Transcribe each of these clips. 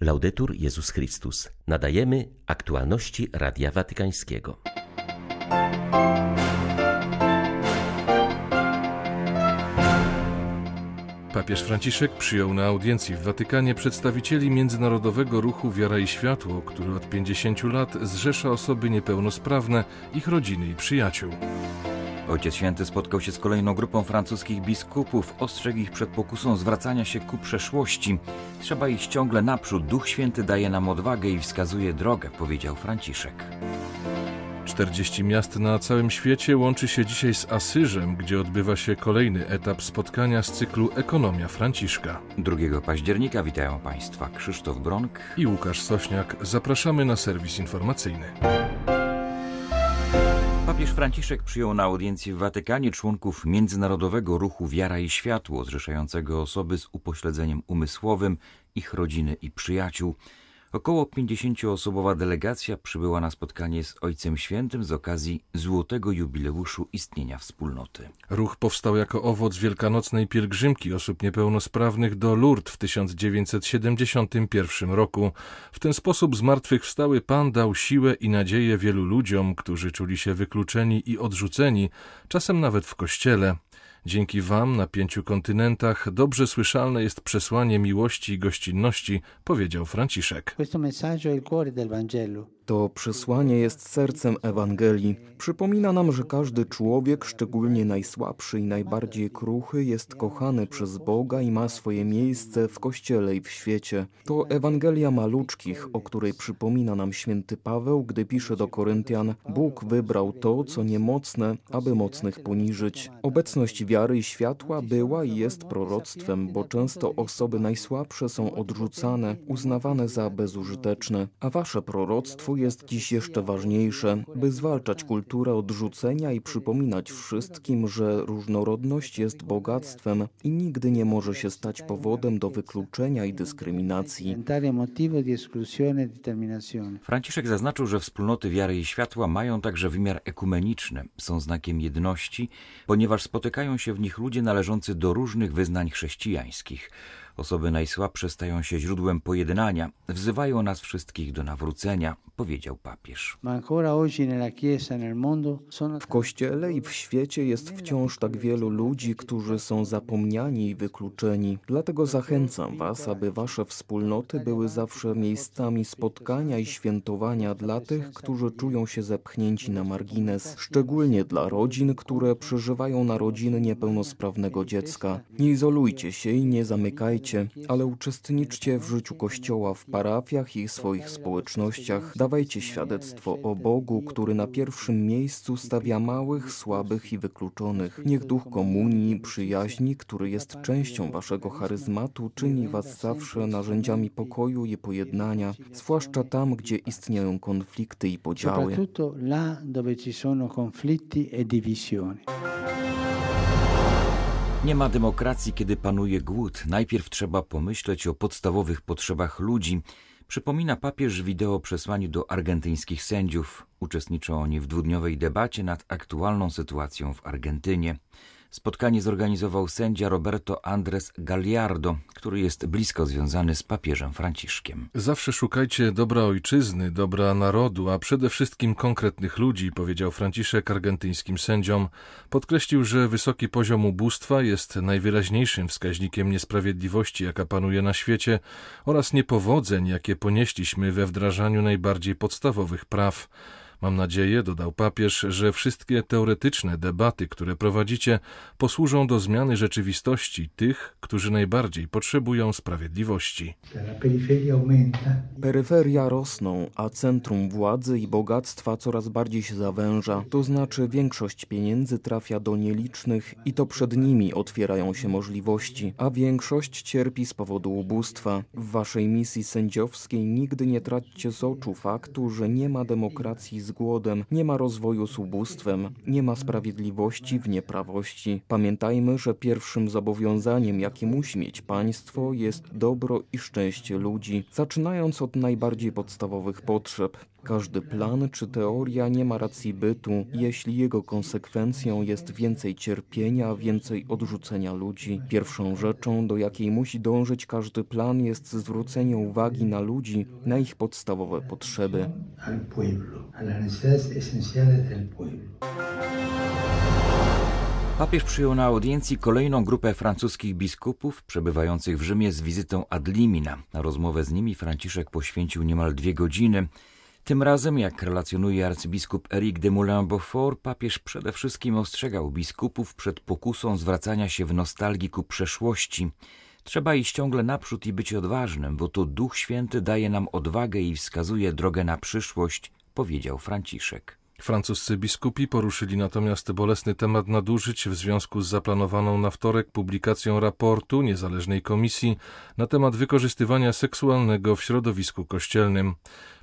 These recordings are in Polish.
Laudetur Jezus Chrystus. Nadajemy aktualności Radia Watykańskiego. Papież Franciszek przyjął na audiencji w Watykanie przedstawicieli międzynarodowego ruchu Wiara i Światło, który od 50 lat zrzesza osoby niepełnosprawne, ich rodziny i przyjaciół. Ojciec Święty spotkał się z kolejną grupą francuskich biskupów, ostrzegł ich przed pokusą zwracania się ku przeszłości. Trzeba iść ciągle naprzód, Duch Święty daje nam odwagę i wskazuje drogę, powiedział Franciszek. 40 miast na całym świecie łączy się dzisiaj z Asyżem, gdzie odbywa się kolejny etap spotkania z cyklu Ekonomia Franciszka. 2 października witają Państwa Krzysztof Bronk i Łukasz Sośniak. Zapraszamy na serwis informacyjny. Papież Franciszek przyjął na audiencji w Watykanie członków Międzynarodowego Ruchu Wiara i Światło, zrzeszającego osoby z upośledzeniem umysłowym, ich rodziny i przyjaciół. Około 50-osobowa delegacja przybyła na spotkanie z Ojcem Świętym z okazji złotego jubileuszu istnienia wspólnoty. Ruch powstał jako owoc wielkanocnej pielgrzymki osób niepełnosprawnych do Lourdes w 1971 roku. W ten sposób zmartwychwstały Pan dał siłę i nadzieję wielu ludziom, którzy czuli się wykluczeni i odrzuceni, czasem nawet w kościele. Dzięki Wam na pięciu kontynentach dobrze słyszalne jest przesłanie miłości i gościnności, powiedział Franciszek. To przesłanie jest sercem Ewangelii. Przypomina nam, że każdy człowiek, szczególnie najsłabszy i najbardziej kruchy, jest kochany przez Boga i ma swoje miejsce w Kościele i w świecie. To Ewangelia maluczkich, o której przypomina nam święty Paweł, gdy pisze do Koryntian: Bóg wybrał to, co niemocne, aby mocnych poniżyć. Obecność wiary i światła była i jest proroctwem, bo często osoby najsłabsze są odrzucane, uznawane za bezużyteczne, a wasze proroctwo jest dziś jeszcze ważniejsze, by zwalczać kulturę odrzucenia i przypominać wszystkim, że różnorodność jest bogactwem i nigdy nie może się stać powodem do wykluczenia i dyskryminacji. Franciszek zaznaczył, że wspólnoty wiary i światła mają także wymiar ekumeniczny, są znakiem jedności, ponieważ spotykają się w nich ludzie należący do różnych wyznań chrześcijańskich. Osoby najsłabsze stają się źródłem pojednania, wzywają nas wszystkich do nawrócenia, powiedział papież. W kościele i w świecie jest wciąż tak wielu ludzi, którzy są zapomniani i wykluczeni. Dlatego zachęcam Was, aby Wasze wspólnoty były zawsze miejscami spotkania i świętowania dla tych, którzy czują się zepchnięci na margines, szczególnie dla rodzin, które przeżywają narodziny niepełnosprawnego dziecka. Nie izolujcie się i nie zamykajcie ale uczestniczcie w życiu Kościoła w parafiach i swoich społecznościach. Dawajcie świadectwo o Bogu, który na pierwszym miejscu stawia małych, słabych i wykluczonych. Niech duch komunii, przyjaźni, który jest częścią waszego charyzmatu, czyni was zawsze narzędziami pokoju i pojednania, zwłaszcza tam, gdzie istnieją konflikty i podziały. Soprattutto là dove ci sono conflitti e divisioni. Nie ma demokracji, kiedy panuje głód. Najpierw trzeba pomyśleć o podstawowych potrzebach ludzi. Przypomina papież wideo przesłaniu do argentyńskich sędziów. Uczestniczą oni w dwudniowej debacie nad aktualną sytuacją w Argentynie. Spotkanie zorganizował sędzia Roberto Andres Galliardo, który jest blisko związany z papieżem Franciszkiem. Zawsze szukajcie dobra ojczyzny, dobra narodu, a przede wszystkim konkretnych ludzi, powiedział Franciszek argentyńskim sędziom. Podkreślił, że wysoki poziom ubóstwa jest najwyraźniejszym wskaźnikiem niesprawiedliwości, jaka panuje na świecie oraz niepowodzeń, jakie ponieśliśmy we wdrażaniu najbardziej podstawowych praw. Mam nadzieję, dodał papież, że wszystkie teoretyczne debaty, które prowadzicie, posłużą do zmiany rzeczywistości tych, którzy najbardziej potrzebują sprawiedliwości. Peryferia rosną, a centrum władzy i bogactwa coraz bardziej się zawęża. To znaczy większość pieniędzy trafia do nielicznych i to przed nimi otwierają się możliwości, a większość cierpi z powodu ubóstwa. W waszej misji sędziowskiej nigdy nie traćcie z oczu faktu, że nie ma demokracji z głodem, nie ma rozwoju z ubóstwem, nie ma sprawiedliwości w nieprawości. Pamiętajmy, że pierwszym zobowiązaniem, jakie musi mieć państwo, jest dobro i szczęście ludzi, zaczynając od najbardziej podstawowych potrzeb. Każdy plan czy teoria nie ma racji bytu, jeśli jego konsekwencją jest więcej cierpienia, więcej odrzucenia ludzi. Pierwszą rzeczą, do jakiej musi dążyć każdy plan, jest zwrócenie uwagi na ludzi, na ich podstawowe potrzeby. Papież przyjął na audiencji kolejną grupę francuskich biskupów przebywających w Rzymie z wizytą ad limina. Na rozmowę z nimi Franciszek poświęcił niemal dwie godziny. Tym razem, jak relacjonuje arcybiskup Éric de Moulin-Beaufort, papież przede wszystkim ostrzegał biskupów przed pokusą zwracania się w nostalgii ku przeszłości. Trzeba iść ciągle naprzód i być odważnym, bo to Duch Święty daje nam odwagę i wskazuje drogę na przyszłość, powiedział Franciszek. Francuscy biskupi poruszyli natomiast bolesny temat nadużyć w związku z zaplanowaną na wtorek publikacją raportu niezależnej komisji na temat wykorzystywania seksualnego w środowisku kościelnym.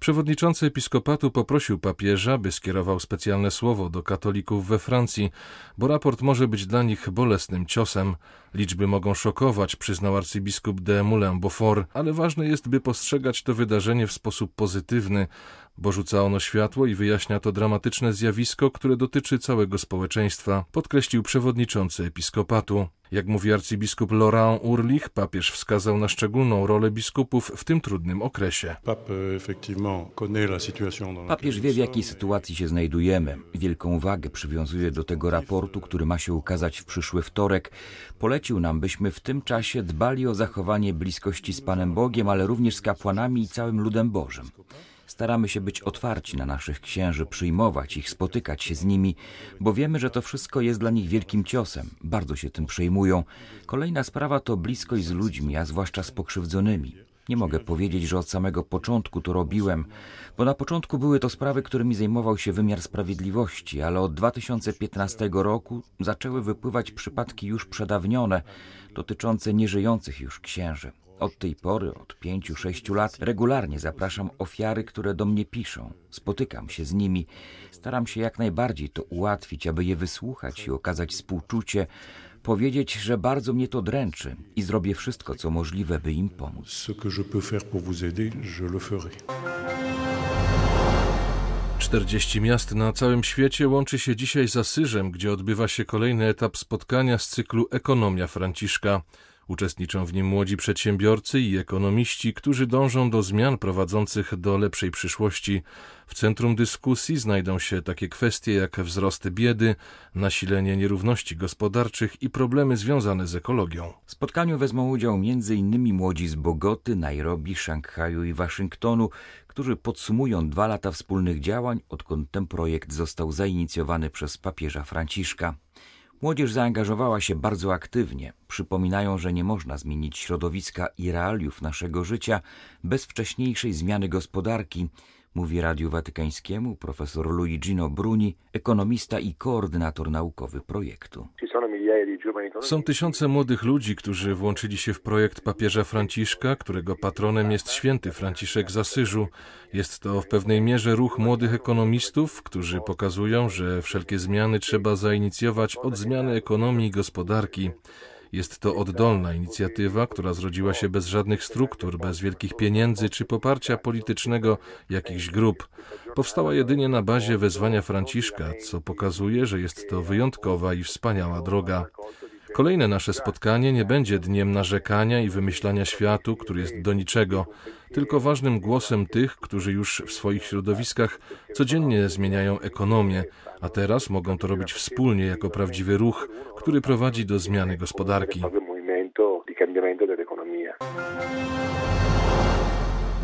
Przewodniczący episkopatu poprosił papieża, by skierował specjalne słowo do katolików we Francji, bo raport może być dla nich bolesnym ciosem. Liczby mogą szokować, przyznał arcybiskup de Moulin-Beaufort, ale ważne jest, by postrzegać to wydarzenie w sposób pozytywny, bo rzuca ono światło i wyjaśnia to dramatyczne zjawisko, które dotyczy całego społeczeństwa, podkreślił przewodniczący episkopatu. Jak mówi arcybiskup Laurent Urlich, papież wskazał na szczególną rolę biskupów w tym trudnym okresie. Papież wie, w jakiej sytuacji się znajdujemy. Wielką wagę przywiązuje do tego raportu, który ma się ukazać w przyszły wtorek. Polecił nam, byśmy w tym czasie dbali o zachowanie bliskości z Panem Bogiem, ale również z kapłanami i całym ludem Bożym. Staramy się być otwarci na naszych księży, przyjmować ich, spotykać się z nimi, bo wiemy, że to wszystko jest dla nich wielkim ciosem. Bardzo się tym przejmują. Kolejna sprawa to bliskość z ludźmi, a zwłaszcza z pokrzywdzonymi. Nie mogę powiedzieć, że od samego początku to robiłem, bo na początku były to sprawy, którymi zajmował się wymiar sprawiedliwości, ale od 2015 roku zaczęły wypływać przypadki już przedawnione, dotyczące nieżyjących już księży. Od tej pory, od pięciu, sześciu lat, regularnie zapraszam ofiary, które do mnie piszą. Spotykam się z nimi, staram się jak najbardziej to ułatwić, aby je wysłuchać i okazać współczucie, powiedzieć, że bardzo mnie to dręczy i zrobię wszystko, co możliwe, by im pomóc. 40 miast na całym świecie łączy się dzisiaj z Asyżem, gdzie odbywa się kolejny etap spotkania z cyklu Ekonomia Franciszka. Uczestniczą w nim młodzi przedsiębiorcy i ekonomiści, którzy dążą do zmian prowadzących do lepszej przyszłości. W centrum dyskusji znajdą się takie kwestie jak wzrost biedy, nasilenie nierówności gospodarczych i problemy związane z ekologią. W spotkaniu wezmą udział m.in. młodzi z Bogoty, Nairobi, Szanghaju i Waszyngtonu, którzy podsumują dwa lata wspólnych działań, odkąd ten projekt został zainicjowany przez papieża Franciszka. Młodzież zaangażowała się bardzo aktywnie. Przypominają, że nie można zmienić środowiska i realiów naszego życia bez wcześniejszej zmiany gospodarki, mówi Radiu Watykańskiemu profesor Luigino Bruni, ekonomista i koordynator naukowy projektu. Są tysiące młodych ludzi, którzy włączyli się w projekt papieża Franciszka, którego patronem jest święty Franciszek z Asyżu. Jest to w pewnej mierze ruch młodych ekonomistów, którzy pokazują, że wszelkie zmiany trzeba zainicjować od zmiany ekonomii i gospodarki. Jest to oddolna inicjatywa, która zrodziła się bez żadnych struktur, bez wielkich pieniędzy czy poparcia politycznego jakichś grup. Powstała jedynie na bazie wezwania Franciszka, co pokazuje, że jest to wyjątkowa i wspaniała droga. Kolejne nasze spotkanie nie będzie dniem narzekania i wymyślania światu, który jest do niczego, tylko ważnym głosem tych, którzy już w swoich środowiskach codziennie zmieniają ekonomię, a teraz mogą to robić wspólnie jako prawdziwy ruch, który prowadzi do zmiany gospodarki.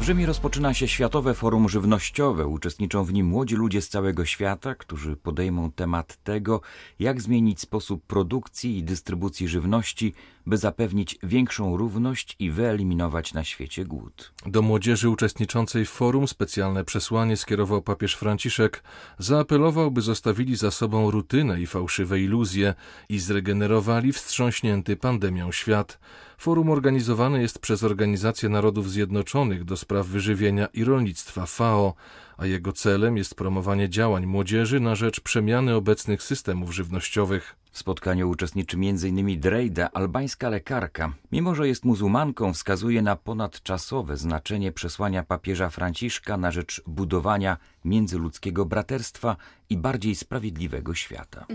W Rzymie rozpoczyna się Światowe Forum Żywnościowe. Uczestniczą w nim młodzi ludzie z całego świata, którzy podejmą temat tego, jak zmienić sposób produkcji i dystrybucji żywności, by zapewnić większą równość i wyeliminować na świecie głód. Do młodzieży uczestniczącej w forum specjalne przesłanie skierował papież Franciszek. Zaapelował, by zostawili za sobą rutynę i fałszywe iluzje i zregenerowali wstrząśnięty pandemią świat. Forum organizowane jest przez Organizację Narodów Zjednoczonych do spraw wyżywienia i rolnictwa FAO, a jego celem jest promowanie działań młodzieży na rzecz przemiany obecnych systemów żywnościowych. W spotkaniu uczestniczy m.in. Drejda, albańska lekarka. Mimo, że jest muzułmanką, wskazuje na ponadczasowe znaczenie przesłania papieża Franciszka na rzecz budowania międzyludzkiego braterstwa i bardziej sprawiedliwego świata.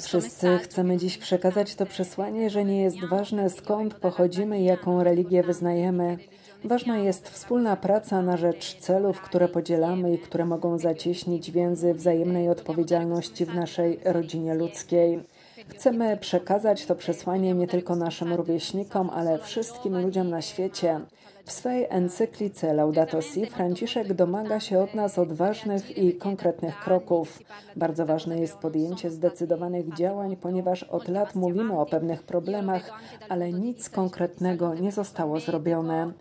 Wszyscy chcemy dziś przekazać to przesłanie, że nie jest ważne skąd pochodzimy i jaką religię wyznajemy. Ważna jest wspólna praca na rzecz celów, które podzielamy i które mogą zacieśnić więzy wzajemnej odpowiedzialności w naszej rodzinie ludzkiej. Chcemy przekazać to przesłanie nie tylko naszym rówieśnikom, ale wszystkim ludziom na świecie. W swej encyklice Laudato Si Franciszek domaga się od nas odważnych i konkretnych kroków. Bardzo ważne jest podjęcie zdecydowanych działań, ponieważ od lat mówimy o pewnych problemach, ale nic konkretnego nie zostało zrobione.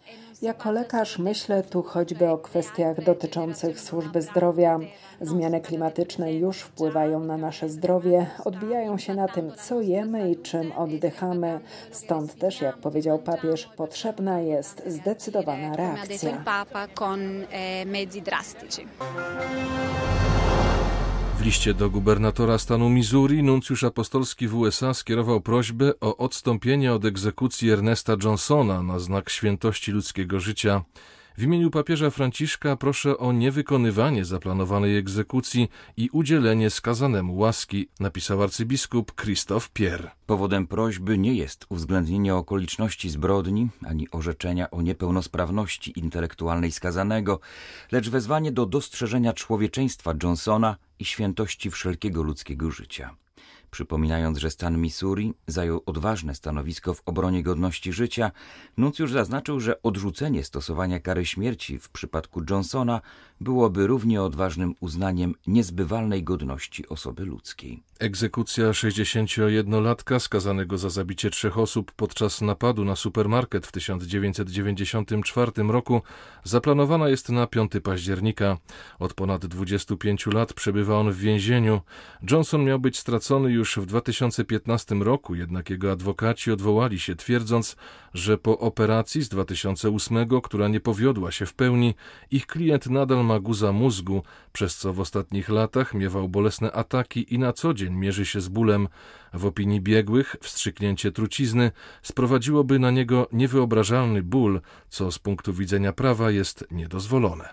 Jako lekarz myślę tu choćby o kwestiach dotyczących służby zdrowia. Zmiany klimatyczne już wpływają na nasze zdrowie, odbijają się na tym, co jemy i czym oddychamy. Stąd też, jak powiedział papież, potrzebna jest zdecydowana reakcja. W liście do gubernatora stanu Missouri nuncjusz apostolski w USA skierował prośbę o odstąpienie od egzekucji Ernesta Johnsona na znak świętości ludzkiego życia. W imieniu papieża Franciszka proszę o niewykonywanie zaplanowanej egzekucji i udzielenie skazanemu łaski, napisał arcybiskup Krzysztof Pier. Powodem prośby nie jest uwzględnienie okoliczności zbrodni ani orzeczenia o niepełnosprawności intelektualnej skazanego, lecz wezwanie do dostrzeżenia człowieczeństwa Johnsona i świętości wszelkiego ludzkiego życia przypominając, że stan Missouri zajął odważne stanowisko w obronie godności życia, nuncjusz zaznaczył, że odrzucenie stosowania kary śmierci w przypadku Johnsona byłoby równie odważnym uznaniem niezbywalnej godności osoby ludzkiej. Egzekucja 61-latka skazanego za zabicie trzech osób podczas napadu na supermarket w 1994 roku zaplanowana jest na 5 października. Od ponad 25 lat przebywa on w więzieniu. Johnson miał być stracony już w 2015 roku, jednak jego adwokaci odwołali się twierdząc, że po operacji z 2008, która nie powiodła się w pełni, ich klient nadal ma guza mózgu, przez co w ostatnich latach miewał bolesne ataki i na co dzień mierzy się z bólem. W opinii biegłych wstrzyknięcie trucizny sprowadziłoby na niego niewyobrażalny ból, co z punktu widzenia prawa jest niedozwolone.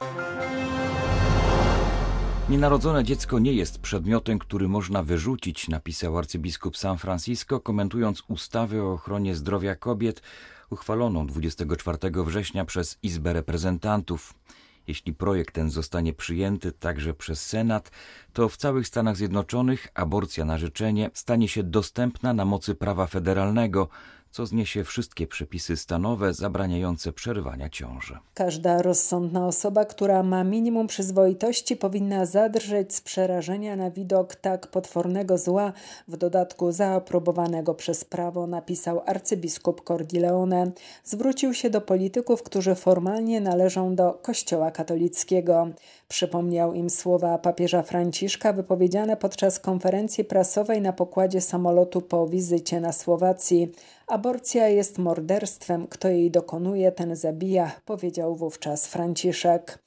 Nienarodzone dziecko nie jest przedmiotem, który można wyrzucić, napisał arcybiskup San Francisco, komentując ustawę o ochronie zdrowia kobiet, uchwaloną 24 września przez Izbę Reprezentantów. Jeśli projekt ten zostanie przyjęty także przez Senat, to w całych Stanach Zjednoczonych aborcja na życzenie stanie się dostępna na mocy prawa federalnego, co zniesie wszystkie przepisy stanowe zabraniające przerywania ciąży. Każda rozsądna osoba, która ma minimum przyzwoitości, powinna zadrżeć z przerażenia na widok tak potwornego zła, w dodatku zaaprobowanego przez prawo, napisał arcybiskup Cordileone. Zwrócił się do polityków, którzy formalnie należą do Kościoła katolickiego. Przypomniał im słowa papieża Franciszka wypowiedziane podczas konferencji prasowej na pokładzie samolotu po wizycie na Słowacji. Aborcja jest morderstwem, kto jej dokonuje, ten zabija, powiedział wówczas Franciszek.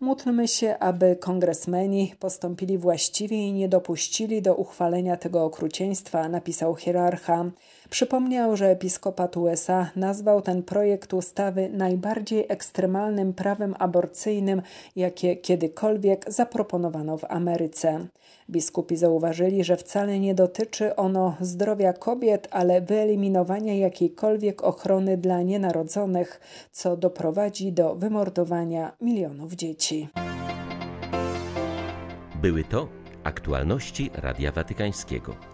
Módlmy się, aby kongresmeni postąpili właściwie i nie dopuścili do uchwalenia tego okrucieństwa, napisał hierarcha. Przypomniał, że episkopat USA nazwał ten projekt ustawy najbardziej ekstremalnym prawem aborcyjnym, jakie kiedykolwiek zaproponowano w Ameryce. Biskupi zauważyli, że wcale nie dotyczy ono zdrowia kobiet, ale wyeliminowania jakiejkolwiek ochrony dla nienarodzonych, co doprowadzi do wymordowania milionów dzieci. Były to aktualności Radia Watykańskiego.